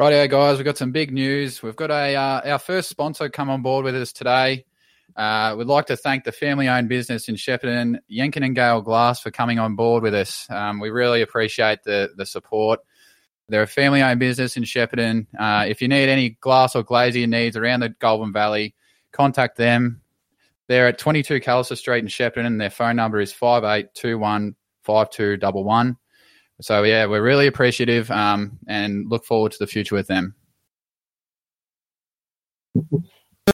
Rightio, guys. We've got some big news. We've got a uh, our first sponsor come on board with us today. Uh, we'd like to thank the family-owned business in Shepparton, Yenkin and Gale Glass, for coming on board with us. Um, we really appreciate the the support. They're a family-owned business in Shepparton. Uh, if you need any glass or glazier needs around the Goulburn Valley, contact them. They're at 22 Callister Street in Shepparton, and their phone number is 5821 5211. So, yeah, we're really appreciative um, and look forward to the future with them.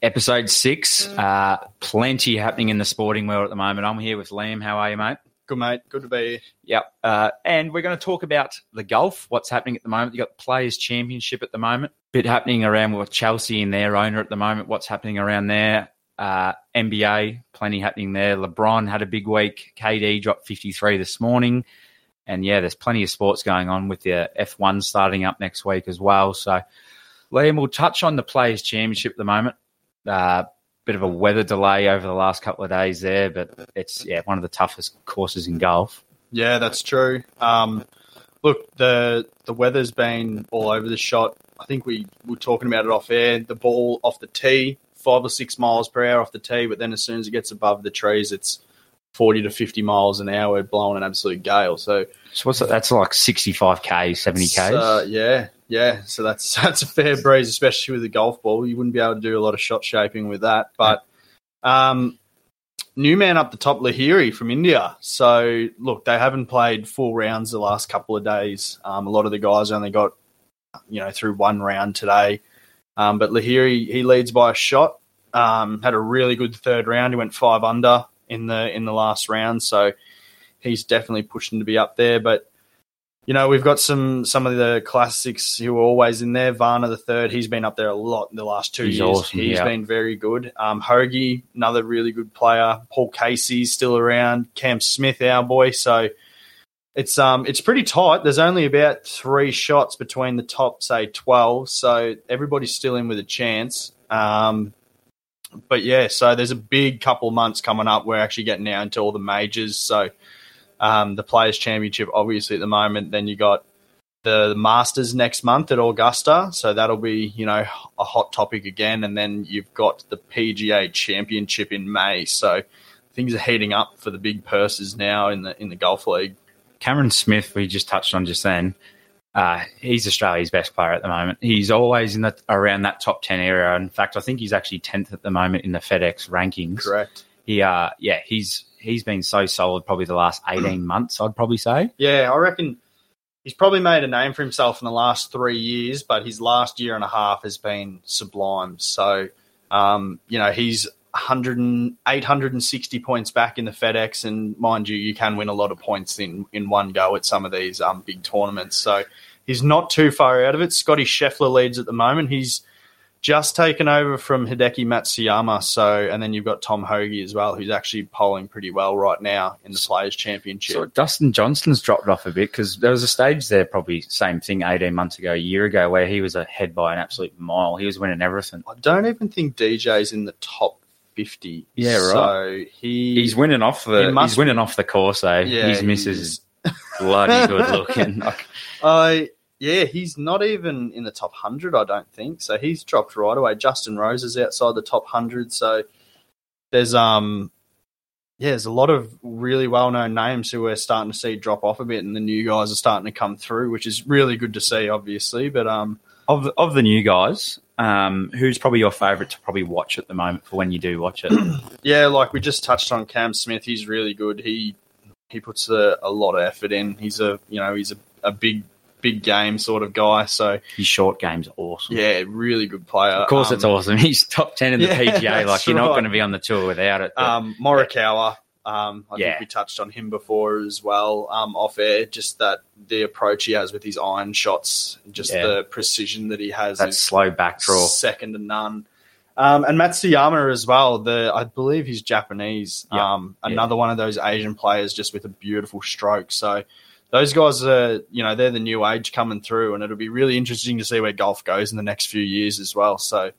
Episode six. Uh, plenty happening in the sporting world at the moment. I'm here with Liam. How are you, mate? Good, mate. Good to be here. Yep. Uh, and we're going to talk about the golf, what's happening at the moment. You've got the Players' Championship at the moment. Bit happening around with Chelsea and their owner at the moment. What's happening around there? Uh, NBA, plenty happening there. LeBron had a big week. KD dropped 53 this morning. And yeah, there's plenty of sports going on with the F1 starting up next week as well. So, Liam, we'll touch on the Players' Championship at the moment. Uh, bit of a weather delay over the last couple of days there, but it's yeah one of the toughest courses in golf. Yeah, that's true. Um, look, the the weather's been all over the shot. I think we were talking about it off air. The ball off the tee, five or six miles per hour off the tee, but then as soon as it gets above the trees, it's forty to fifty miles an hour, blowing an absolute gale. So, so what's that? That's like sixty five k, seventy k. Uh, yeah, yeah. So that's that's a fair breeze, especially with the golf ball. You wouldn't be able to do a lot of shot shaping with that. But um, new man up the top, Lahiri from India. So look, they haven't played full rounds the last couple of days. Um, a lot of the guys only got you know through one round today. Um, but Lahiri he leads by a shot. Um, had a really good third round. He went five under in the in the last round, so he's definitely pushing to be up there. But you know, we've got some some of the classics who are always in there. Varner the third, he's been up there a lot in the last two He's years. awesome, He's yeah. been very good. Um, Hoge, another really good player. Paul Casey's still around. Cam Smith, our boy. So it's um it's pretty tight. There's only about three shots between the top, say twelve. So everybody's still in with a chance. Um, but yeah, so there's a big couple months coming up. We're actually getting now into all the majors. So um, the Players Championship, obviously at the moment. Then you got the, the Masters next month at Augusta, so that'll be you know a hot topic again. And then you've got the PGA Championship in May. So things are heating up for the big purses now in the in the golf league. Cameron Smith, we just touched on just then. Uh, he's Australia's best player at the moment. He's always in the around that top ten area. In fact, I think he's actually tenth at the moment in the FedEx rankings. Correct. He, uh, yeah, he's he's been so solid probably the last eighteen months. I'd probably say. Yeah, I reckon he's probably made a name for himself in the last three years, but his last year and a half has been sublime. So, um, you know, he's 100 and, 860 points back in the FedEx, and mind you, you can win a lot of points in, in one go at some of these um, big tournaments. So he's not too far out of it. Scotty Scheffler leads at the moment. He's just taken over from Hideki Matsuyama. So, and then you've got Tom Hoge as well, who's actually polling pretty well right now in the Players Championship. So Dustin Johnston's dropped off a bit because there was a stage there, probably same thing, eighteen months ago, a year ago, where he was ahead by an absolute mile. He was winning everything. I don't even think DJ's in the top fifty. Yeah, right. So he He's winning off the He he's winning off the course. Eh? Yeah, his missus is. bloody good looking. Like, Uh, yeah, he's not even in the top hundred. I don't think so. He's dropped right away. Justin Rose is outside the top hundred. So there's um. Yeah, there's a lot of really well-known names who we're starting to see drop off a bit, and the new guys are starting to come through, which is really good to see, obviously. But um, of the, of the new guys, um, who's probably your favourite to probably watch at the moment for when you do watch it? Yeah, like we just touched on Cam Smith. He's really good. He he puts a, a lot of effort in. He's a you know he's a, a big big game sort of guy. So His short game's awesome. yeah, really good player. Of course, it's Um, awesome. He's top ten in the Yeah, PGA. Like you're not going to be on the tour without it. But Um, Morikawa. Um, I Yeah. think we touched on him before as well. Um, off air, just that the approach he has with his iron shots, just Yeah. the precision that he has. that slow back draw. second to none. Um, and Matsuyama as well. The I believe he's Japanese. Yeah. Um, Yeah. another one of those Asian players, just with a beautiful stroke. So those guys are, you know, they're the new age coming through, and it'll be really interesting to see where golf goes in the next few years as well. So,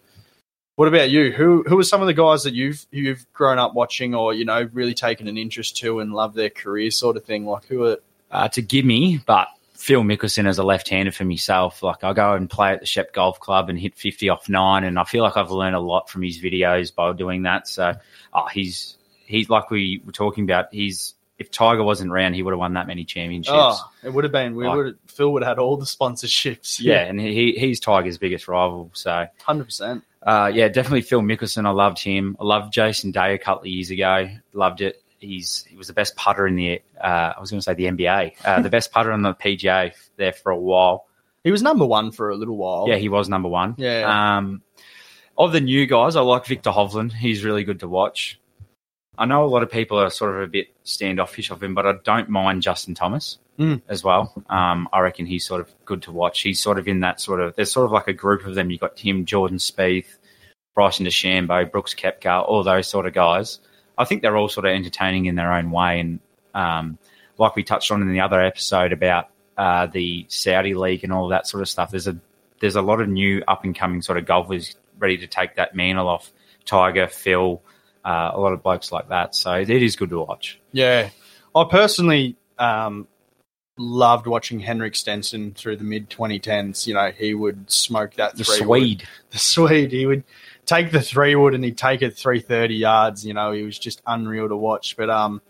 what about you? Who who are some of the guys that you've you've grown up watching, or you know, really taken an interest to and love their career, sort of thing? Like who are? uh, to gimme, but Phil Mickelson as a left-hander for myself. Like I go and play at the Shep Golf Club and hit 50 off nine, and I feel like I've learned a lot from his videos by doing that. So, oh, he's he's like we were talking about. He's if Tiger wasn't around, he would have won that many championships. Oh, it would have been. We Like- would. Phil would have had all the sponsorships. Yeah, and he he's Tiger's biggest rival. So, hundred percent. uh, yeah, definitely Phil Mickelson. I loved him. I loved Jason Day a couple of years ago. Loved it. He's he was the best putter in the. Uh, I was going to say the NBA. Uh, the best putter on the PGA there for a while. He was number one for a little while. Yeah, he was number one. Yeah. Um, of the new guys, I like Viktor Hovland. He's really good to watch. I know a lot of people are sort of a bit standoffish of him, but I don't mind Justin Thomas Mm. as well. Um, I reckon he's sort of good to watch. He's sort of in that sort of. There's sort of like a group of them. You've got him, Jordan Spieth, Bryson DeChambeau, Brooks Koepka, all those sort of guys. I think they're all sort of entertaining in their own way, and um, like we touched on in the other episode about uh, the Saudi League and all that sort of stuff. There's a there's a lot of new up and coming sort of golfers ready to take that mantle off Tiger, Phil, uh, a lot of blokes like that. So it is good to watch. Yeah. I personally um, loved watching Henrik Stenson through the mid 2010s. You know, he would smoke that The three wood. Swede, The Swede. He would take the three wood and he'd take it 330 yards. You know, he was just unreal to watch. But um,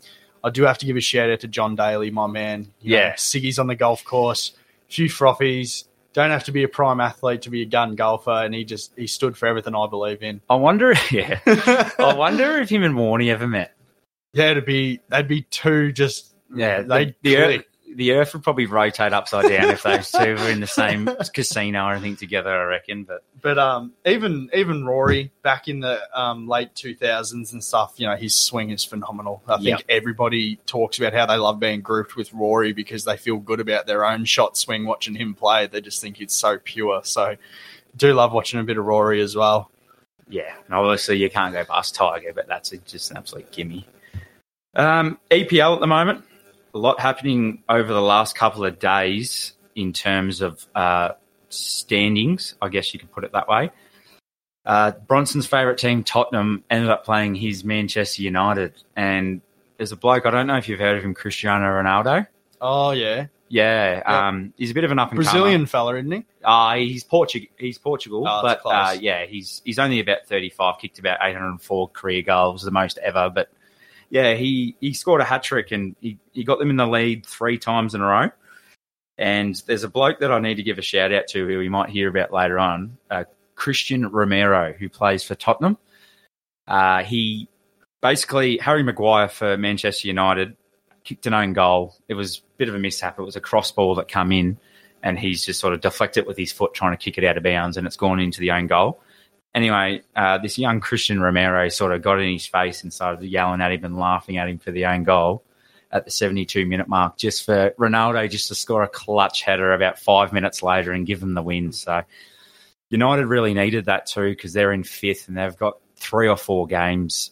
I do have to give a shout out to John Daly, my man. You know, Yeah. Siggy's on the golf course, a few frothies. Don't have to be a prime athlete to be a gun golfer, and he just he stood for everything I believe in. I wonder. Yeah, I wonder if him and Warney ever met. yeah, to be they'd be two just Yeah, they the, the, click. The Earth would probably rotate upside down if those two were in the same casino or anything together. I reckon, but But um, even even Rory back in the um, late two thousands and stuff, you know, his swing is phenomenal. I think Yep. everybody talks about how they love being grouped with Rory because they feel good about their own shot swing watching him play. They just think it's so pure. So, do love watching a bit of Rory as well. yeah, and obviously you can't go past Tiger, but that's a, just an absolute gimme. Um, EPL at the moment, a lot happening over the last couple of days in terms of uh, standings. I guess you could put it that way. Uh, Bronson's favourite team, Tottenham, ended up playing his Manchester United, and there's a bloke I don't know if you've heard of him, Cristiano Ronaldo. Oh yeah, Yeah, Yeah. um, he's a bit of an up and Brazilian fella, isn't he? uh, he's Portugal. He's Portugal, Oh, but uh, yeah, he's he's only about thirty five. Kicked about eight hundred and four career goals, the most ever. But yeah, he he scored a hat trick and he, he got them in the lead three times in a row. And there's a bloke that I need to give a shout out to who we might hear about later on, uh, Cristian Romero, who plays for Tottenham. Uh, he basically Harry Maguire for Manchester United kicked an own goal. It was a bit of a mishap. It was a cross ball that come in and he's just sort of deflected with his foot trying to kick it out of bounds and it's gone into the own goal. Anyway, uh, this young Cristian Romero sort of got in his face and started yelling at him and laughing at him for the own goal at the 72 minute mark, just for Ronaldo just to score a clutch header about five minutes later and give them the win. So United really needed that too because they're in fifth and they've got three or four games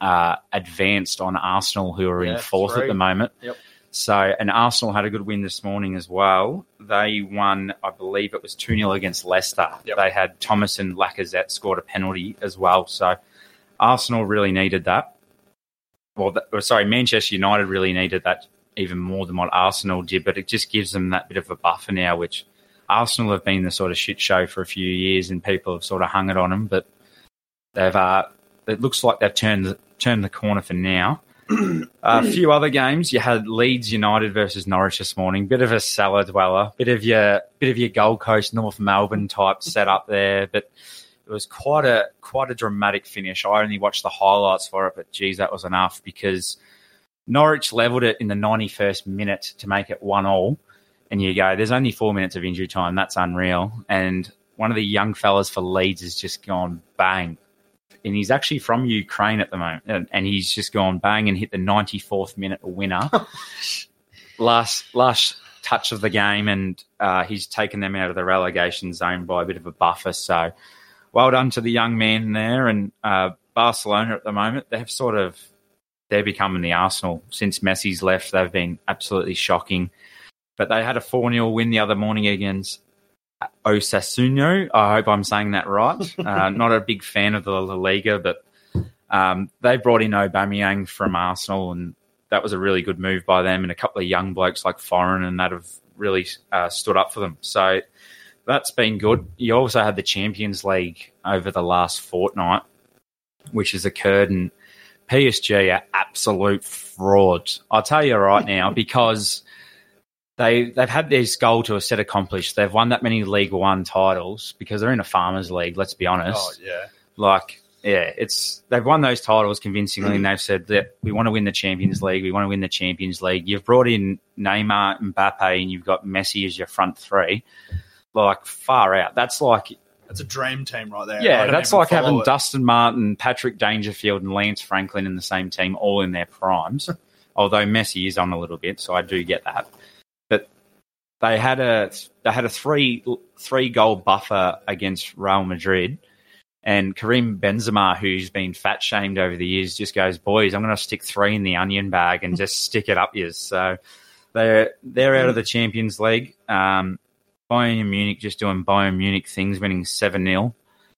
uh, advanced on Arsenal, who are in Yeah, fourth at the moment. Yep. So, and Arsenal had a good win this morning as well. They won, I believe it was 2 0 against Leicester. Yep. They had Thomas and Lacazette scored a penalty as well. So, Arsenal really needed that. Well, or sorry, Manchester United really needed that even more than what Arsenal did, but it just gives them that bit of a buffer now, which Arsenal have been the sort of shit show for a few years and people have sort of hung it on them, but they've, uh, it looks like they've turned turned the corner for now. A few other games. You had Leeds United versus Norwich this morning. Bit of a cellar dweller. Bit of your bit of your Gold Coast, North Melbourne type setup there. But it was quite a quite a dramatic finish. I only watched the highlights for it, but geez, that was enough because Norwich levelled it in the ninety first minute to make it one all. And you go, there's only four minutes of injury time. That's unreal. And one of the young fellas for Leeds has just gone bang and he's actually from Ukraine at the moment, and, he's just gone bang and hit the 94th minute winner. last last touch of the game, and uh, he's taken them out of the relegation zone by a bit of a buffer. So, well done to the young man there. And uh, Barcelona at the moment, they've sort of they're becoming the Arsenal since Messi's left. They've been absolutely shocking. But they had a 4 0 win the other morning against Osasuna. I hope I'm saying that right. Uh, not a big fan of the La Liga, but um, they brought in Aubameyang from Arsenal, and that was a really good move by them. And a couple of young blokes like Ferran and that have really uh, stood up for them. So that's been good. You also had the Champions League over the last fortnight, which has occurred, and PSG are absolute frauds. I'll tell you right now because they they've had this goal to a set accomplished. They've won that many League One titles because they're in a farmers league. Let's be honest. Oh yeah. Like yeah, it's they've won those titles convincingly, mm. and they've said that we want to win the Champions League. We want to win the Champions League. You've brought in Neymar, Mbappe, and you've got Messi as your front three. Like far out. That's like That's a dream team right there. Yeah, that's like having it. Dustin Martin, Patrick Dangerfield, and Lance Franklin in the same team, all in their primes. Although Messi is on a little bit, so I do get that. They had a they had a three three goal buffer against Real Madrid, and Karim Benzema, who's been fat shamed over the years, just goes, "Boys, I'm going to stick three in the onion bag and just stick it up yours." So they're they're out of the Champions League. Um, Bayern Munich just doing Bayern Munich things, winning seven 0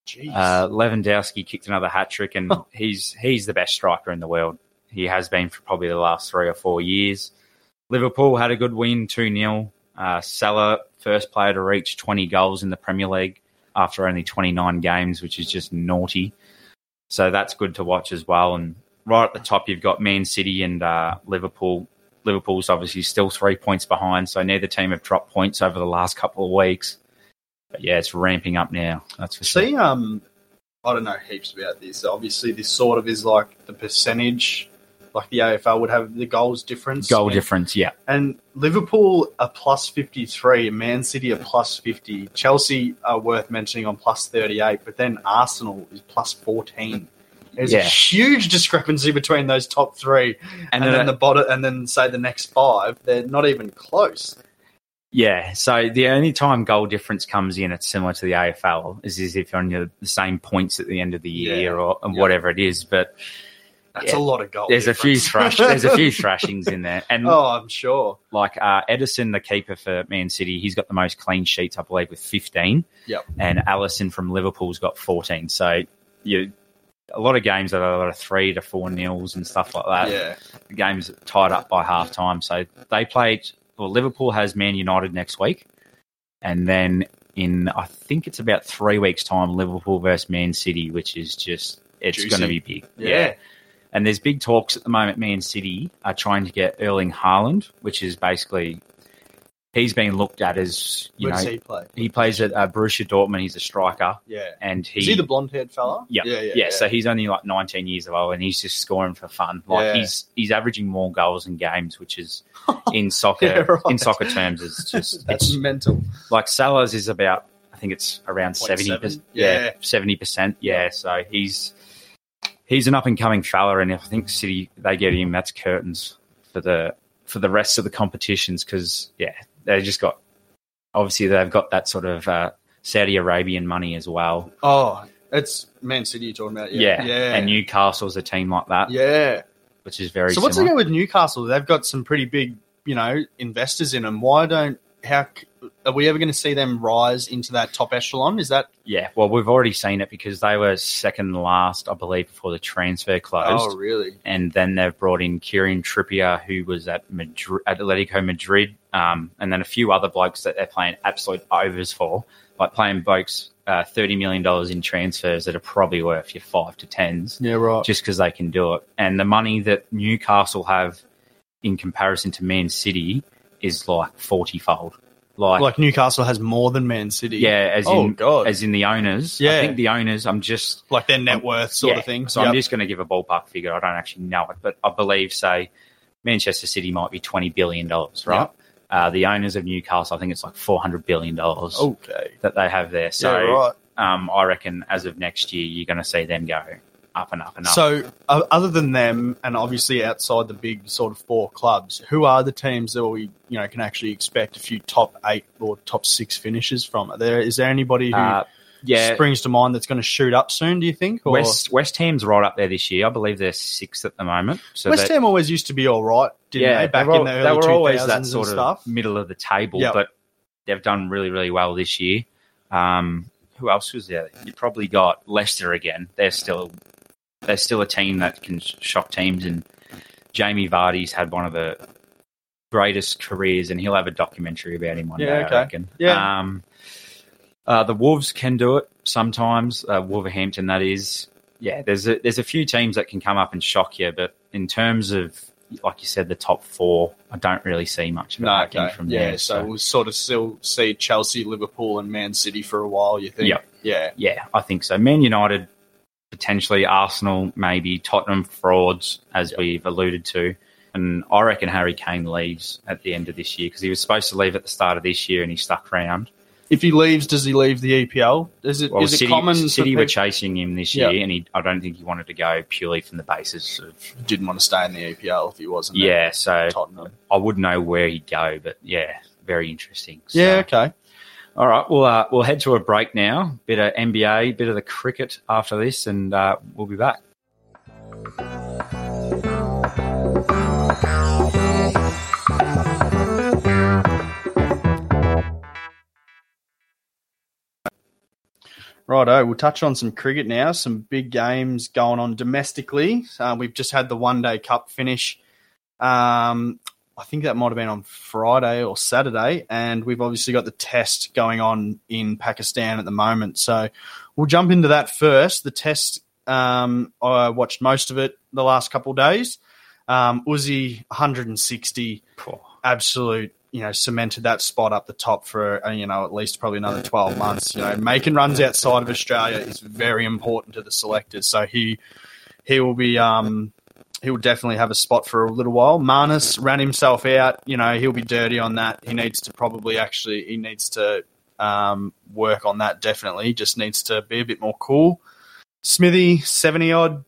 Jeez. uh, Lewandowski kicked another hat trick, and he's he's the best striker in the world. He has been for probably the last three or four years. Liverpool had a good win, 2 0. Uh, Salah, first player to reach 20 goals in the Premier League after only 29 games, which is just naughty. So that's good to watch as well. And right at the top, you've got Man City and uh, Liverpool. Liverpool's obviously still three points behind, so neither team have dropped points over the last couple of weeks. But yeah, it's ramping up now. That's for sure. See, um, I don't know heaps about this. Obviously, this sort of is like the percentage, like the AFL would have the goals difference. Goal and, difference, yeah. And Liverpool are plus 53, Man City are plus 50, Chelsea are worth mentioning on plus 38, but then Arsenal is plus 14. There's Yeah. a huge discrepancy between those top three and, then then the bottom, and then say the next five. They're not even close. Yeah, so the only time goal difference comes in, it's similar to the AFL, is, is if you're on your, the same points at the end of the year Yeah. or and Yeah. whatever it is. But That's Yeah. a lot of goals. there's a few thrash, there's a few thrashings in there, and oh, I'm sure. like uh, Ederson, the keeper for Man City, he's got the most clean sheets, I believe, with 15. Yep. And Alisson from Liverpool's got 14. So you a lot of games that are a lot of three to four nils and stuff like that. yeah. The game's tied up by half time. So they played. Well, Liverpool has Man United next week, and then in I think it's about three weeks' time, Liverpool versus Man City, which is just it's going to be big. Yeah. And there's big talks at the moment. Man City are trying to get Erling Haaland, which is basically he's been looked at as you Where does know he play? he plays at uh, Borussia Dortmund. He's a striker, Yeah. and he, Is he the blonde haired fella? yeah, Yeah, yeah. yeah, So he's only like 19 years old, and he's just scoring for fun. Like Yeah. he's he's averaging more goals in games, which is in soccer Yeah, right. in soccer terms, is just That's it's mental. like Salah's is about I think it's around Point 70 seven? percent. Yeah. Yeah, 70 percent. Yeah, so he's he's an up and coming fella, and if I think City they get him, that's curtains for the for the rest of the competitions because yeah, they just got obviously they've got that sort of uh, Saudi Arabian money as well. Oh, it's Man City you're talking about. Yeah, Yeah. Yeah. and Newcastle's a team like that, yeah. which is very So what's the go with Newcastle? They've got some pretty big, you know, investors in them. Why don't how are we ever going to see them rise into that top echelon? Is that Yeah, well, we've already seen it because they were second last, I believe, before the transfer closed. oh really? and then they've brought in Kieran Trippier, who was at Madrid, Atletico Madrid, um, and then a few other blokes that they're playing absolute overs for, like playing blokes uh, thirty million dollars in transfers that are probably worth your five to tens, Yeah, right. just because they can do it. And the money that Newcastle have in comparison to Man City is like forty fold. Like, Like Newcastle has more than Man City. yeah, as Oh in god. as in the owners. Yeah. I think the owners. I'm just like their net worth sort yeah, of thing. So Yep. I'm just going to give a ballpark figure. I don't actually know it, but I believe, say, Manchester City might be twenty billion dollars, right? Uh, the owners of Newcastle, I think it's like four hundred billion dollars okay. that they have there. So yeah, right. um, I reckon as of next year, you're going to see them go up and up and up. So, uh, other than them, and obviously outside the big sort of four clubs, who are the teams that we you know can actually expect a few top eight or top six finishes from? Are there is there anybody who uh, yeah, springs to mind that's going to shoot up soon? Do you think? Or West West Ham's right up there this year. I believe they're sixth at the moment. So West they- Ham always used to be all right, didn't yeah, they? Back were, in the early they were always 2000s that and sort of stuff. middle of the table, Yep. but they've done really, really well this year. Um, who else was there? You probably got Leicester again. They're still they're still a team that can shock teams, and Jamie Vardy's had one of the greatest careers, and he'll have a documentary about him one Yeah, day. okay. I reckon. Yeah. Um, uh, the Wolves can do it sometimes. Uh, Wolverhampton, that is. Yeah, there's a, there's a few teams that can come up and shock you, but in terms of like you said, the top four, I don't really see much of it No, okay. from yeah, there. so, we'll sort of still see Chelsea, Liverpool, and Man City for a while. You think? Yep. Yeah. Yeah, I think so. Man United, potentially Arsenal, maybe Tottenham frauds, as Yep. we've alluded to. And I reckon Harry Kane leaves at the end of this year because he was supposed to leave at the start of this year and he stuck around. If he leaves, does he leave the EPL? Is it is Well, it City, common? City were people- chasing him this year, and he, I don't think he wanted to go purely from the basis of didn't want to stay in the EPL if he wasn't. yeah. So Tottenham. I wouldn't know where he'd go, but yeah, very interesting. So, Yeah. Okay. All right, we'll uh, we'll head to a break now. Bit of NBA, bit of the cricket after this, and uh, we'll be back. Righto, we'll touch on some cricket now. Some big games going on domestically. Uh, we've just had the One Day Cup finish. Um, I think that might have been on Friday or Saturday, and we've obviously got the test going on in Pakistan at the moment. So we'll jump into that first. The test, um, I watched most of it the last couple of days. Um, Uzi 160 absolute, you know, cemented that spot up the top for, uh, you know, at least probably another 12 months. You know, making runs outside of Australia is very important to the selectors. So he, he will be, um, he will definitely have a spot for a little while. Marnus ran himself out. You know, he'll be dirty on that. He needs to probably actually, he needs to, um, work on that definitely. He just needs to be a bit more cool. Smithy, 70 odd,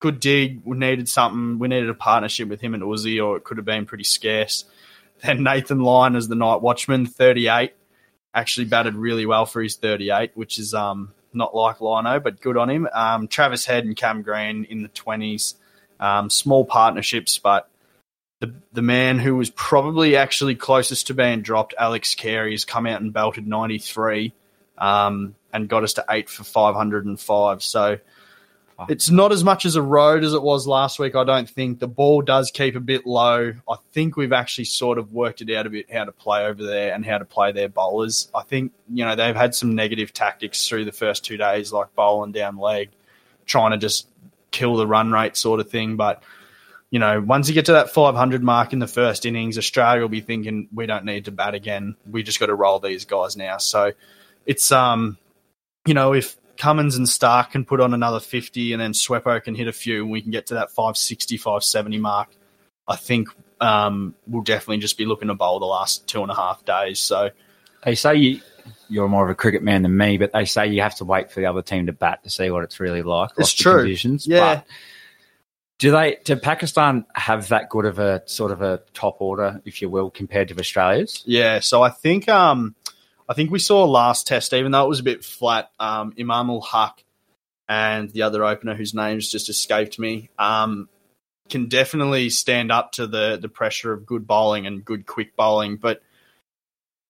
good dig. We needed something. We needed a partnership with him and Uzi, or it could have been pretty scarce. Then Nathan Lyon as the night watchman, 38. Actually batted really well for his 38, which is um, not like Lino, but good on him. Um, Travis Head and Cam Green in the 20s. Um, small partnerships, but the the man who was probably actually closest to being dropped, Alex Carey, has come out and belted 93 um, and got us to eight for 505. So it's not as much as a road as it was last week. I don't think the ball does keep a bit low. I think we've actually sort of worked it out a bit how to play over there and how to play their bowlers. I think you know they've had some negative tactics through the first two days, like bowling down leg, trying to just kill the run rate sort of thing. But you know, once you get to that 500 mark in the first innings, Australia will be thinking we don't need to bat again. We just got to roll these guys now. So it's um, you know, if Cummins and Starc can put on another 50 and then Swepo can hit a few and we can get to that 560, 570 mark, I think um, we'll definitely just be looking to bowl the last two and a half days. So, They say you, you're more of a cricket man than me, but they say you have to wait for the other team to bat to see what it's really like. It's true. Conditions. Yeah. But do they? Do Pakistan have that good of a sort of a top order, if you will, compared to Australia's? yeah, so I think um, I think we saw last test, even though it was a bit flat, um, Imam ul Haq and the other opener whose name's just escaped me um, can definitely stand up to the, the pressure of good bowling and good quick bowling. But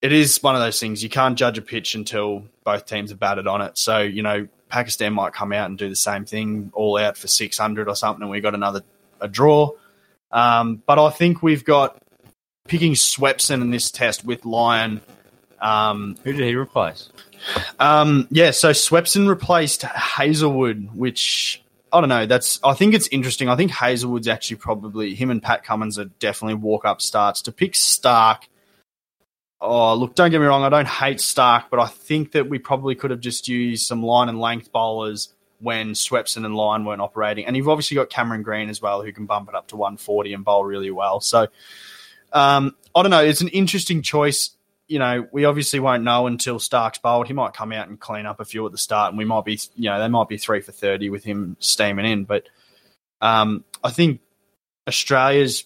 it is one of those things you can't judge a pitch until both teams have batted on it. So, you know, Pakistan might come out and do the same thing, all out for 600 or something, and we got another a draw. Um, but I think we've got picking Swepson in this test with Lyon. Um, Who did he replace? um, yeah, so Swepson replaced Hazlewood, which I don't know. That's I think it's interesting. I think Hazlewood's actually probably him and Pat Cummins are definitely walk up starts. To pick Starc, oh look, don't get me wrong, I don't hate Starc, but I think that we probably could have just used some line and length bowlers when Swepson and Lyon weren't operating. And you've obviously got Cameron Green as well, who can bump it up to 140 and bowl really well. So um, I don't know. It's an interesting choice you know, we obviously won't know until Starc's bowled. He might come out and clean up a few at the start, and we might be, you know, they might be three for thirty with him steaming in. But um, I think Australia's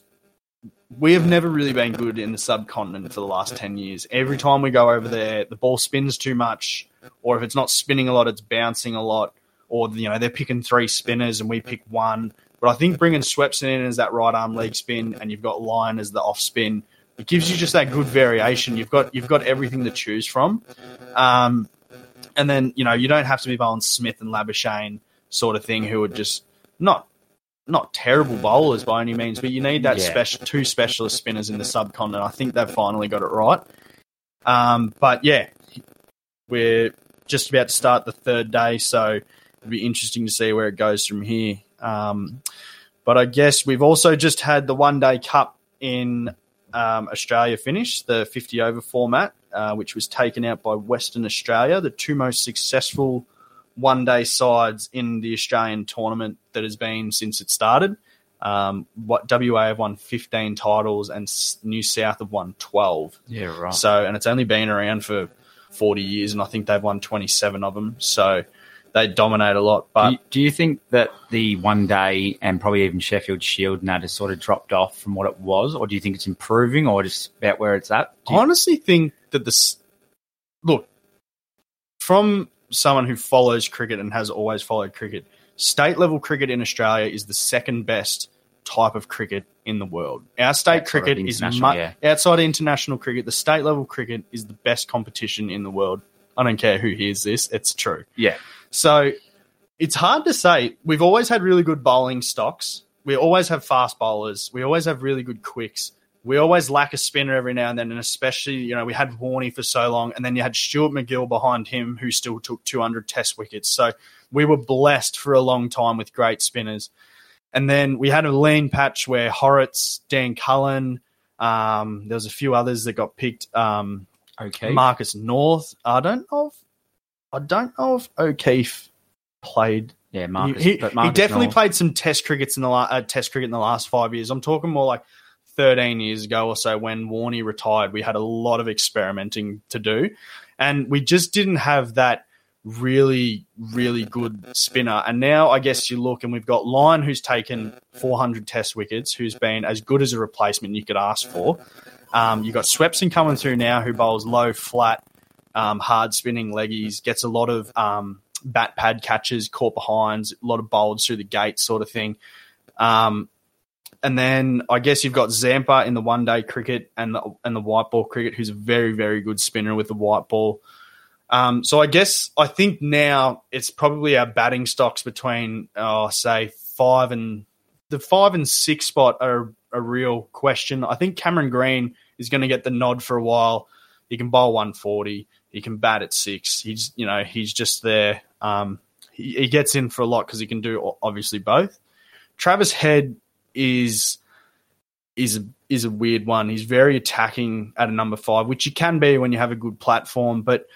we have never really been good in the subcontinent for the last ten years. Every time we go over there, the ball spins too much, or if it's not spinning a lot, it's bouncing a lot, or you know they're picking three spinners and we pick one. But I think bringing Swepson in as that right arm leg spin, and you've got Lyon as the off spin it gives you just that good variation. You've got you've got everything to choose from, um, and then you know you don't have to be bowling Smith and Labuschagne sort of thing, who are just not not terrible bowlers by any means, but you need that Yeah. special two specialist spinners in the subcontinent. I think they've finally got it right. Um, but yeah, we're just about to start the third day, so it'll be interesting to see where it goes from here. Um, but I guess we've also just had the one day cup in um, Australia finish, the 50 over format, uh, which was taken out by Western Australia, the two most successful one day sides in the Australian tournament that has been since it started. Um, what WA have won 15 titles and New South have won 12. Yeah, right. So, and it's only been around for 40 years, and I think they've won 27 of them. So they dominate a lot. But do, you, do you think that the one day and probably even Sheffield Shield and that has sort of dropped off from what it was, or do you think it's improving, or just about where it's at? Do I you- honestly think that this look from someone who follows cricket and has always followed cricket, state level cricket in Australia is the second best type of cricket in the world. Our state Outside cricket is mu- yeah. outside international cricket. The state level cricket is the best competition in the world. I don't care who hears this; it's true. yeah, So it's hard to say. We've always had really good bowling stocks. We always have fast bowlers. We always have really good quicks. We always lack a spinner every now and then, and especially, you know, we had Warney for so long, and then you had Stuart MacGill behind him, who still took 200 test wickets. So we were blessed for a long time with great spinners. And then we had a lean patch where Hauritz, Dan Cullen, um, there was a few others that got picked. Um, okay. Marcus North. I don't know if I don't know if O'Keefe played. yeah, Marcus. he, but he Marcus definitely North- played some Test crickets in the la- uh, Test cricket in the last five years. I'm talking more like 13 years ago or so when Warney retired. We had a lot of experimenting to do, and we just didn't have that really really good spinner. And now I guess you look and we've got Lyon who's taken 400 Test wickets, who's been as good as a replacement you could ask for. Um, you've got Swepson coming through now, who bowls low, flat, um, hard spinning leggies, gets a lot of um, bat pad catches, caught behinds, a lot of bowls through the gate, sort of thing. Um, and then I guess you've got Zampa in the one day cricket and the and the white ball cricket, who's a very very good spinner with the white ball. Um, so I guess I think now it's probably our batting stocks between, oh, say five and the five and six spot are a real question. I think Cameron Green is going to get the nod for a while. He can bowl 140. He can bat at six. He's you know he's just there. Um, he, he gets in for a lot because he can do obviously both. Travis Head is is is a weird one. He's very attacking at a number five, which you can be when you have a good platform, but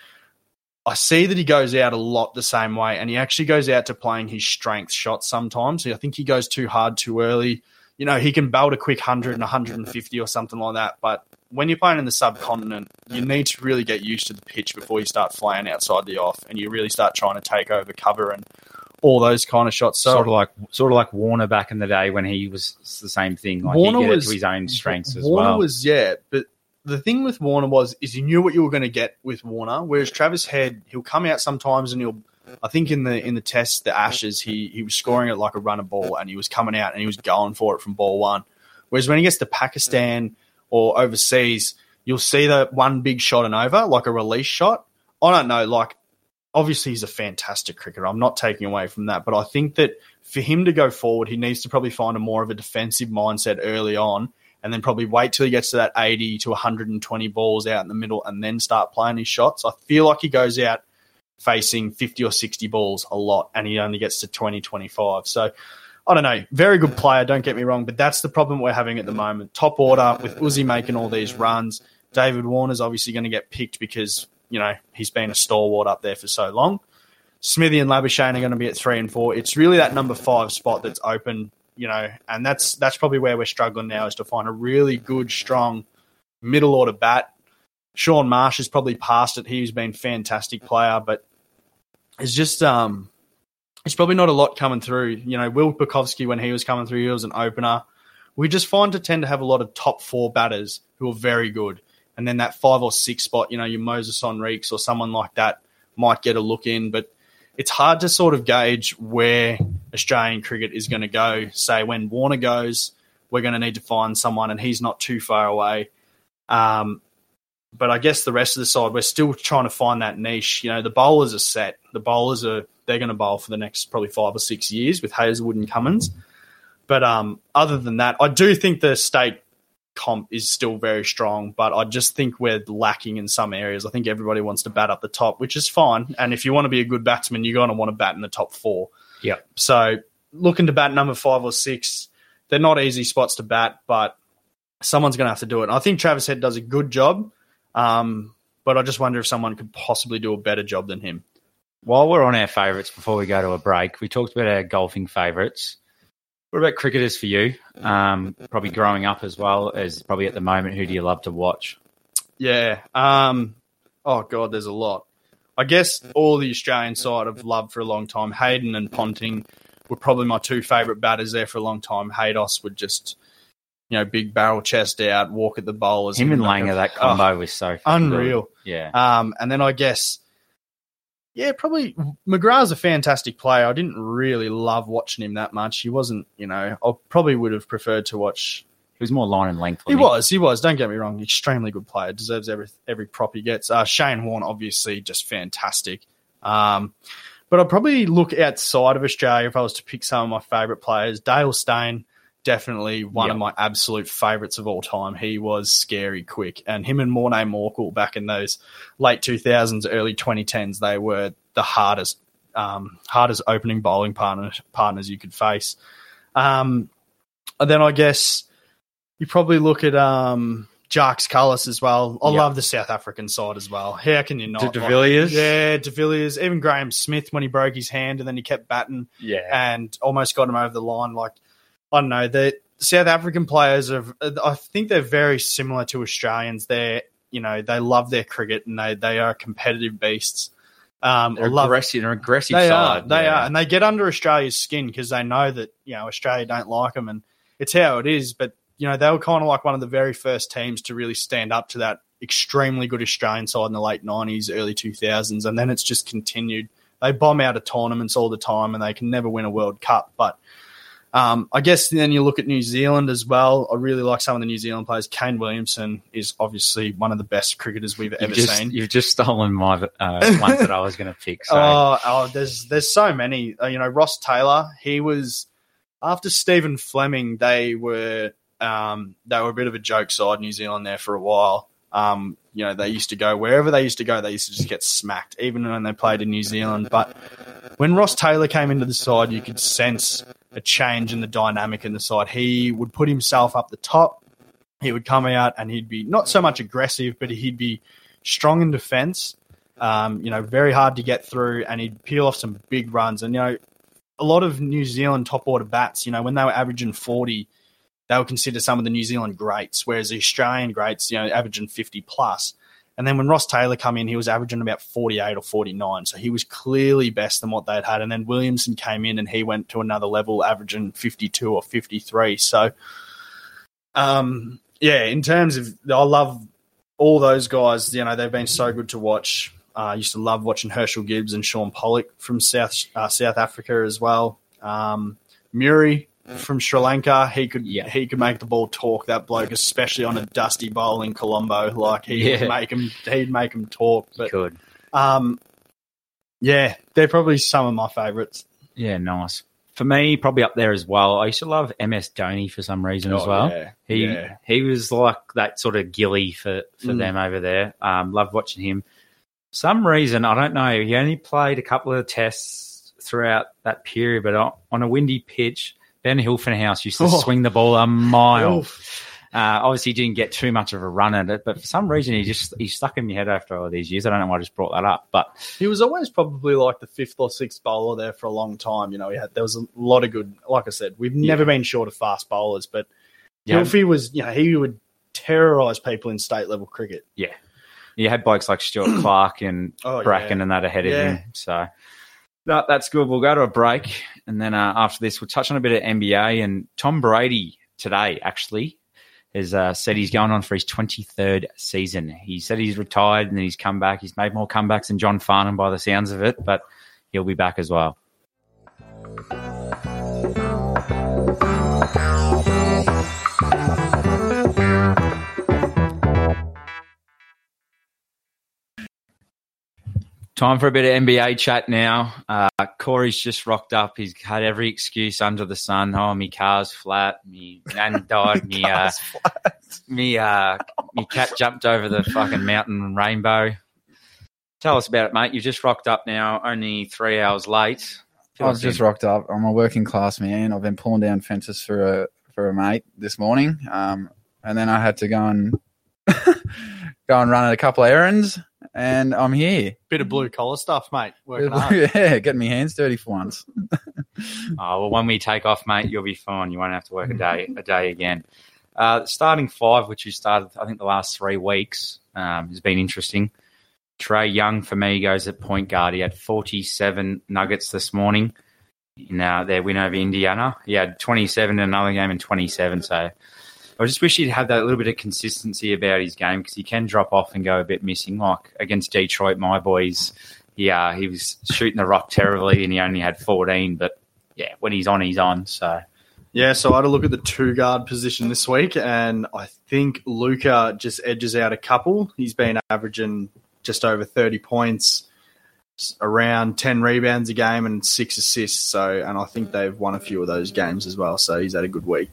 I see that he goes out a lot the same way, and he actually goes out to playing his strength shots sometimes. I think he goes too hard too early. You know, he can belt a quick 100 and 150 or something like that, but when you're playing in the subcontinent, you need to really get used to the pitch before you start flying outside the off and you really start trying to take over cover and all those kind of shots. So sort of like sort of like Warner back in the day when he was the same thing. Like Warner was- it to his own strengths as Warner well. was yeah, but the thing with Warner was is you knew what you were going to get with Warner. Whereas Travis Head, he'll come out sometimes and he'll. I think in the in the test, the Ashes, he he was scoring it like a runner ball, and he was coming out and he was going for it from ball one. Whereas when he gets to Pakistan or overseas, you'll see that one big shot and over, like a release shot. I don't know, like obviously he's a fantastic cricketer. I'm not taking away from that, but I think that for him to go forward, he needs to probably find a more of a defensive mindset early on, and then probably wait till he gets to that 80 to 120 balls out in the middle, and then start playing his shots. I feel like he goes out facing 50 or 60 balls a lot, and he only gets to 20, 25. So. I don't know. Very good player, don't get me wrong, but that's the problem we're having at the moment. Top order with Uzi making all these runs. David Warner's obviously going to get picked because, you know, he's been a stalwart up there for so long. Smithy and Labuschagne are going to be at three and four. It's really that number five spot that's open, you know, and that's that's probably where we're struggling now is to find a really good, strong middle order bat. Shaun Marsh is probably past it. He's been fantastic player, but it's just um it's probably not a lot coming through. You know, Will Pucovski when he was coming through, he was an opener. We just find to tend to have a lot of top four batters who are very good. And then that five or six spot, you know, your Moises Henriques or someone like that might get a look in. But it's hard to sort of gauge where Australian cricket is going to go. Say when Warner goes, we're going to need to find someone, and he's not too far away. Um, but I guess the rest of the side, we're still trying to find that niche. You know, the bowlers are set. The bowlers are they're going to bowl for the next probably five or six years with Hazlewood and Cummins. But um, other than that, I do think the state comp is still very strong, but I just think we're lacking in some areas. I think everybody wants to bat up the top, which is fine. And if you want to be a good batsman, you're going to want to bat in the top four. Yeah. So looking to bat number five or six, they're not easy spots to bat, but someone's going to have to do it. And I think Travis Head does a good job, um, but I just wonder if someone could possibly do a better job than him. While we're on our favourites, before we go to a break, we talked about our golfing favourites. What about cricketers for you? Um, probably growing up as well as probably at the moment. Who do you love to watch? Yeah. Um, oh God, there's a lot. I guess all the Australian side I've loved for a long time. Hayden and Ponting were probably my two favourite batters there for a long time. Haydos would just, you know, big barrel chest out, walk at the bowlers. Him and Langer, that Oh, combo was so unreal. good. Yeah. Um, and then I guess, yeah, probably McGrath's a fantastic player. I didn't really love watching him that much. He wasn't, you know, I probably would have preferred to watch. He was more line and length. He was, he was. Don't get me wrong, extremely good player. Deserves every every prop he gets. Uh, Shane Warne, obviously, just fantastic. Um, but I'd probably look outside of Australia if I was to pick some of my favourite players. Dale Stain, definitely one of my absolute favourites of all time. He was scary quick. And him and Morne Morkel back in those late 2000s, early 2010s, they were the hardest um, hardest opening bowling partner, partners you could face. Um, and then I guess you probably look at um, Jacques Kallis as well. I Yeah. love the South African side as well. How can you not? De- Like- De Villiers? yeah, De Villiers. Even Graeme Smith when he broke his hand and then he kept batting Yeah. and almost got him over the line. Like I don't know, the South African players are. I think they're very similar to Australians. They're you know they love their cricket and they they are competitive beasts. Um, They're love aggressive. They're aggressive they side. are. They yeah. are, and they get under Australia's skin because they know that you know Australia don't like them, and it's how it is. But you know they were kind of like one of the very first teams to really stand up to that extremely good Australian side in the late nineties, early two thousands, and then it's just continued. They bomb out of tournaments all the time, and they can never win a World Cup. But um, I guess then you look at New Zealand as well. I really like some of the New Zealand players. Kane Williamson is obviously one of the best cricketers we've You've ever just, seen. you've just stolen my uh, ones that I was going to pick. So Oh, oh, there's there's so many. Uh, you know, Ross Taylor. He was after Stephen Fleming. They were um, they were a bit of a joke side New Zealand there for a while. Um, you know, they used to go wherever they used to go. They used to just get smacked, even when they played in New Zealand. But when Ross Taylor came into the side, you could sense a change in the dynamic in the side. He would put himself up the top. He would come out and he'd be not so much aggressive, but he'd be strong in defence. Um, you know, very hard to get through, and he'd peel off some big runs. And you know, a lot of New Zealand top order bats, you know, when they were averaging forty, they were considered some of the New Zealand greats, whereas the Australian greats, you know, averaging fifty plus. And then when Ross Taylor come in, he was averaging about 48 or 49. So he was clearly best than what they'd had. And then Williamson came in and he went to another level, averaging 52 or 53. So, um, yeah, in terms of, I love all those guys. You know, they've been so good to watch. Uh, I used to love watching Herschelle Gibbs and Shaun Pollock from South uh, South Africa as well. Um, Muri from Sri Lanka, he could Yeah. he could make the ball talk. That bloke, especially on a dusty bowl in Colombo, like he Yeah. make him he'd make him talk. But good. um, yeah, they're probably some of my favourites. Yeah, nice. For me, probably up there as well. I used to love MS Dhoni for some reason as Oh, well. yeah, He yeah. he was like that sort of gilly for, for Mm. them over there. Um, loved watching him. Some reason I don't know. He only played a couple of tests throughout that period, but on a windy pitch, Ben Hilfenhaus used to Oh. swing the ball a mile. Uh, obviously, he didn't get too much of a run at it, but for some reason, he just he stuck in your head after all these years. I don't know why I just brought that up, but He was always probably like the fifth or sixth bowler there for a long time. You know, he had there was a lot of good. Like I said, we've never been short of fast bowlers, but Yeah. Was, you know, he would terrorise people in state level cricket. Yeah, you had blokes like Stuart Clark and Oh, Bracken yeah. and that ahead of Yeah. him. So that, that's good. We'll go to a break, and then uh, after this, we'll touch on a bit of NBA. And Tom Brady today actually has uh, said he's going on for his 23rd season. He said he's retired and then he's come back. He's made more comebacks than John Farnham by the sounds of it, but he'll be back as well. Time for a bit of NBA chat now. Uh, Corey's just rocked up. He's had every excuse under the sun. Oh, me car's flat. Me nan died. me, uh, me, uh, me cat jumped over the fucking mountain rainbow. Tell us about it, mate. You just rocked up now, only three hours late. I've us just rocked up. I'm a working class man. I've been pulling down fences for a for a mate this morning, um, and then I had to go and go and run a couple of errands, and I'm here. Bit of blue collar stuff, mate. Working hard. yeah, getting my hands dirty for once. Oh, well, when we take off, mate, you'll be fine. You won't have to work a day a day again. Uh, starting five, which you started, I think, the last three weeks, um, has been interesting. Trae Young for me goes at point guard. He had 47 nuggets this morning in uh, their win over Indiana. He had 27 in another game and 27. So I just wish he'd have that little bit of consistency about his game because he can drop off and go a bit missing. Like against Detroit, my boys, yeah, uh, he was shooting the rock terribly and he only had 14, but yeah, when he's on, he's on. So Yeah, so I had a look at the two guard position this week, and I think Luka just edges out a couple. He's been averaging just over 30 points, around 10 rebounds a game, and six assists. So, and I think they've won a few of those games as well. So he's had a good week.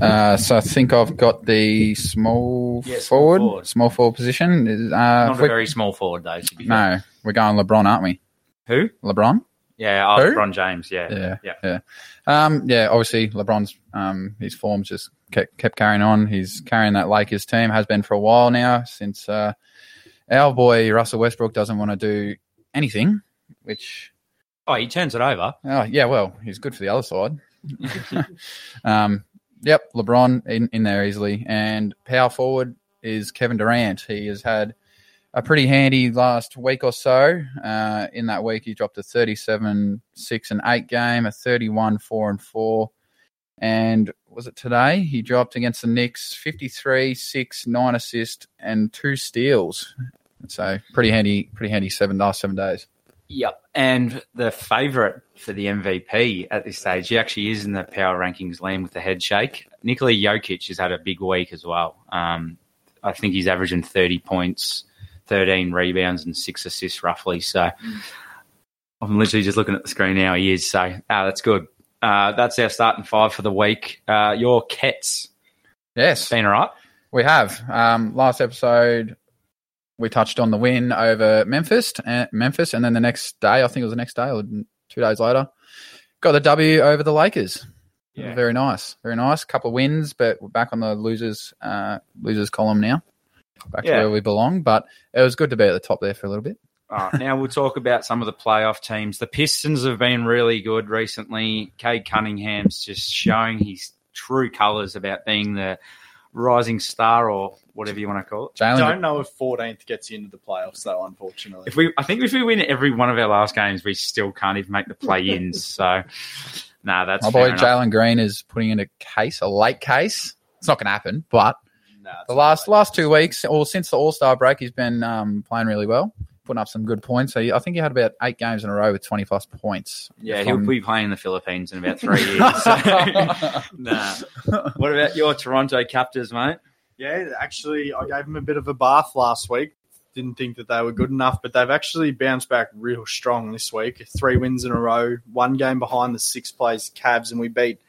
Uh, so I think I've got the small Yeah, small forward, forward. small forward position. Uh, not a we- very small forward though. To be fair. no, we're going LeBron, aren't we? Who? LeBron. Yeah, oh, Who? LeBron James. Yeah, Yeah, yeah. yeah. Um, yeah, obviously LeBron's um, his form's just kept, kept carrying on. He's carrying that Lakers team has been for a while now since uh, our boy Russell Westbrook doesn't want to do anything. Which, Oh, he turns it over. oh yeah, well, he's good for the other side. um, yep, LeBron in, in there easily, and power forward is Kevin Durant. He has had a pretty handy last week or so. Uh, in that week, he dropped a 37 6 and 8 game, a 31 4 and 4. And was it today? He dropped against the Knicks 53 6, 9 assists, and two steals. So pretty handy, pretty handy seven last seven days. Yep. And the favourite for the MVP at this stage, he actually is in the power rankings land with the head shake. Nikola Jokic has had a big week as well. Um, I think he's averaging 30 points, 13 rebounds, and six assists roughly. So I'm literally just looking at the screen now. He is. So ah, that's good. Uh, that's our starting five for the week. Uh, your Kets Yes, been all right? We have. Um, last episode, we touched on the win over Memphis, uh, Memphis, and then the next day, I think it was the next day or two days later, got the W over the Lakers. Yeah. Very nice, very nice. Couple of wins, but we're back on the losers uh, losers column now, back Yeah. to where we belong. But it was good to be at the top there for a little bit. Right, now we'll talk about some of the playoff teams. The Pistons have been really good recently. Cade Cunningham's just showing his true colours about being the rising star or whatever you want to call it. Jalen, Don't know if 14th gets you into the playoffs, though, unfortunately. If we, I think if we win every one of our last games, we still can't even make the play-ins. so, nah, that's my boy. Jalen Green is putting in a case, a late case. It's not going to happen, but Nah, the last last two weeks, or since the All Star break, he's been um, playing really well, putting up some good points. So I think he had about eight games in a row with twenty plus points. Yeah, he'll I'm- be playing in the Philippines in about three years. So, nah. What about your Toronto Raptors, mate? Yeah, actually, I gave them a bit of a bath last week. Didn't think that they were good enough, but they've actually bounced back real strong this week. Three wins in a row, one game behind the sixth place Cavs, and we beat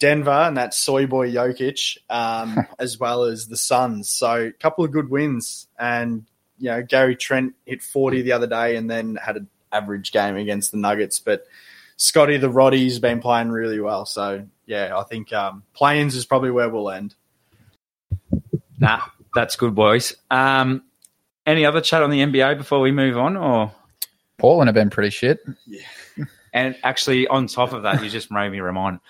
Denver and that soy boy Jokic, um, as well as the Suns. So a couple of good wins, and you know Gary Trent hit forty the other day, and then had an average game against the Nuggets, but. Scotty the Roddy's been playing really well, so yeah, I think um, play-ins is probably where we'll end. Nah, that's good, boys. Um, any other chat on the NBA before we move on, or Portland have been pretty shit. Yeah. and actually on top of that, you just made me remind.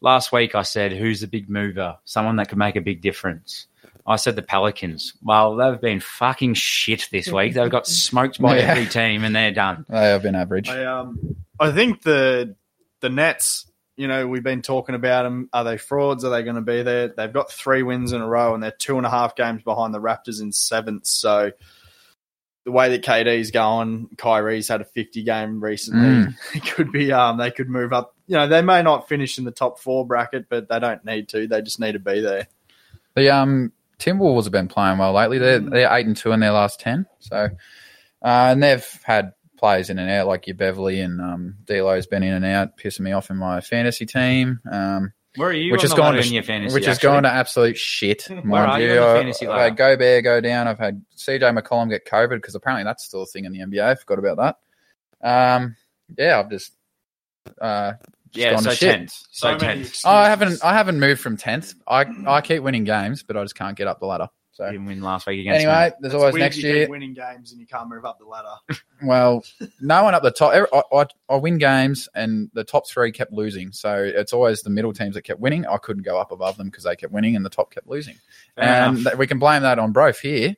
Last week I said, "Who's the big mover? Someone that could make a big difference." I said the Pelicans. Well, they've been fucking shit this week. They've got smoked by Yeah. every team, and they're done. They have been average. I um I think the the Nets. You know, we've been talking about them. Are they frauds? Are they going to be there? They've got three wins in a row, and they're two and a half games behind the Raptors in seventh. So the way that KD's going, Kyrie's had a fifty game recently. Mm. It could be um they could move up. You know, they may not finish in the top four bracket, but they don't need to. They just need to be there. The um Timberwolves have been playing well lately. They're Mm. they're eight and two in their last ten. So Uh, and they've had players in and out like your Beverley and um, D'Lo's been in and out, pissing me off in my fantasy team. Um, Where are you? which on has the gone to in your fantasy, which has actually? gone to absolute shit. Where mind are you you. the I- fantasy I've had ladder? Gobert go down. I've had CJ McCollum get COVID because apparently that's still a thing in the NBA. I forgot about that. Um, yeah, I've just uh, just Yeah, so to tenth. So, many tenth. I haven't I haven't moved from tenth. I I keep winning games, but I just can't get up the ladder. So Didn't win last week against anyway, me. there's It's always weird next you year. keep winning games and you can't move up the ladder. Well, no one up the top. I, I, I win games, and the top three kept losing. So it's always the middle teams that kept winning. I couldn't go up above them because they kept winning, and the top kept losing. Fair and th- we can blame that on Brof here.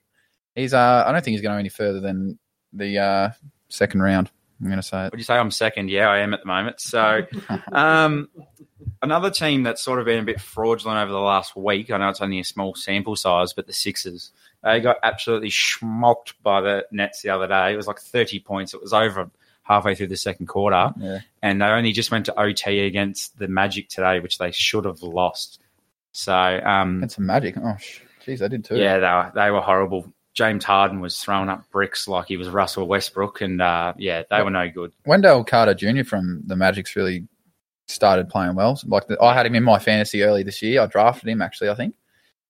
He's uh, I don't think he's going any further than the uh, second round. I'm going to say it. Would you say I'm second? Yeah, I am at the moment. So, um, another team that's sort of been a bit fraudulent over the last week. I know it's only a small sample size, but the Sixers they got absolutely schmocked by the Nets the other day. It was like 30 points. It was over halfway through the second quarter, Yeah. and they only just went to OT against the Magic today, which they should have lost. So, um, That's some magic. Oh, jeez, I did too. yeah, they were, they were horrible. James Harden was throwing up bricks like he was Russell Westbrook, and uh, yeah, they were no good. Wendell Carter Jr. from the Magic's really started playing well. Like the, I had him in my fantasy early this year. I drafted him actually, I think.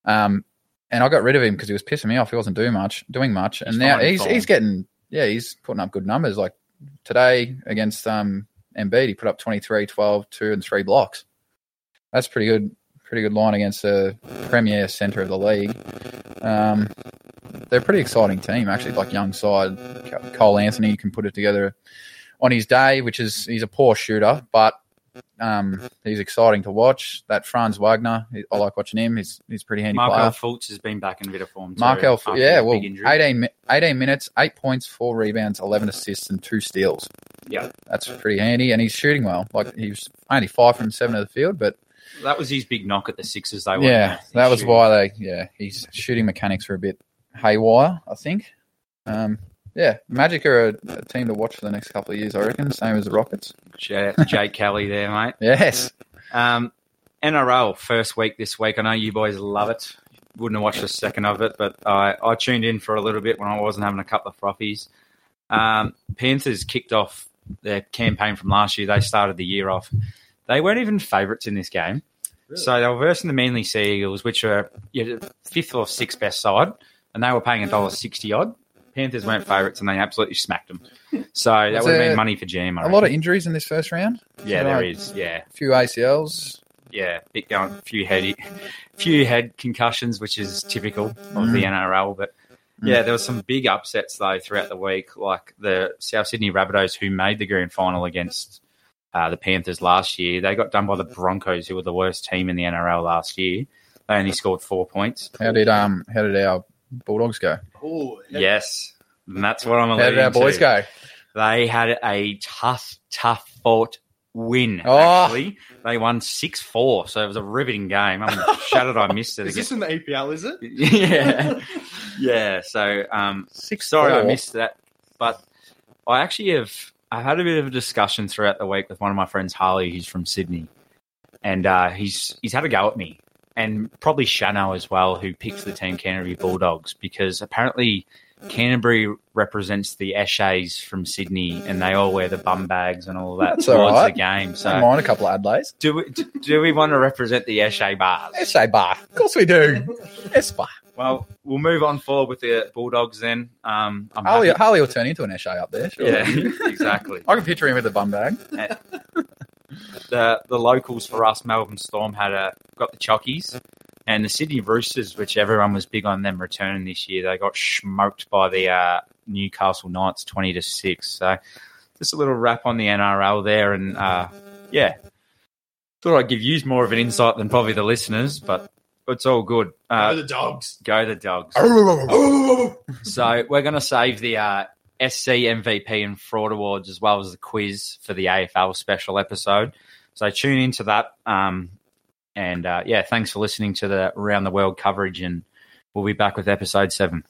Um, and I got rid of him because he was pissing me off. He wasn't doing much, doing much, and He's now he's form. he's getting yeah, he's putting up good numbers. Like today against um Embiid, he put up 23, 12, 2 and three blocks. That's pretty good. Pretty good line against the premier center of the league. Um, they're a pretty exciting team, actually. Like young side, Cole Anthony can put it together on his day, which is he's a poor shooter, but um, he's exciting to watch. That Franz Wagner, I like watching him. He's he's pretty handy Markelle player. Fultz has been back in a bit of form. Too, Markelle, yeah, well, big 18, 18 minutes, eight points, four rebounds, eleven assists, and two steals. Yeah. that's pretty handy, and he's shooting well. Like he was only five from seven of the field, but That was his big knock at the Sixers. They were yeah, that was why they yeah his shooting mechanics were a bit haywire. I think. Um, yeah, Magic are a, a team to watch for the next couple of years. I reckon, same as the Rockets. To Jake Kelly there, mate. Yes, Um, NRL first week this week. I know you boys love it. Wouldn't have watched a second of it, but I, I tuned in for a little bit when I wasn't having a couple of frothies. Um, Panthers kicked off their campaign from last year. They started the year off. They weren't even favourites in this game. So they were versing the Manly Sea Eagles, which are yeah, fifth or sixth best side, and they were paying a dollar sixty odd. Panthers weren't favourites, and they absolutely smacked them. So that would have been money for GM. I a lot of reckon. injuries in this first round. yeah, there Right. is. Yeah, A few ACLs. yeah, bit going, a few head, few head concussions, which is typical of the NRL. But yeah, there were some big upsets though throughout the week, like the South Sydney Rabbitohs, who made the grand final against uh, the Panthers last year. They got done by the Broncos, who were the worst team in the NRL last year. They only scored four points. How did um how did our Bulldogs go? Oh, Yes, and that's what I'm How alluding did our boys to. go? They had a tough, tough fought win. Oh. Actually, they won six four, so it was a riveting game. I'm shattered. I missed it Is again. this in the EPL, is it? yeah, yeah. So, um, Six. sorry I missed that, but I actually have. I've had a bit of a discussion throughout the week with one of my friends, Harley, who's from Sydney, and uh, he's he's had a go at me, and probably Shano as well, who picked the team Canterbury Bulldogs because apparently Canterbury represents the Eshays from Sydney, and they all wear the bum bags and all that That's towards all right. the game. So, mind a couple of Adelays. do we do we want to represent the Eshay bars? SA bar. Of course we do. S bar. Well, we'll move on forward with the Bulldogs then. Um, I'm Harley, Harley will turn into an SA up there. Sure. Yeah, exactly. I can picture him with a bum bag. The the locals for us, Melbourne Storm, had a got the Chockies, and the Sydney Roosters, which everyone was big on them returning this year. They got smoked by the uh, Newcastle Knights, twenty to six. So just a little wrap on the NRL there, and uh, yeah, thought I'd give you more of an insight than probably the listeners, but it's all good. Uh, the dogs. go the dogs. So we're going to save the uh, SC MVP and fraud awards as well as the quiz for the AFL special episode. So tune into that. Um, and uh, yeah, thanks for listening to the around the world coverage, and we'll be back with episode seven.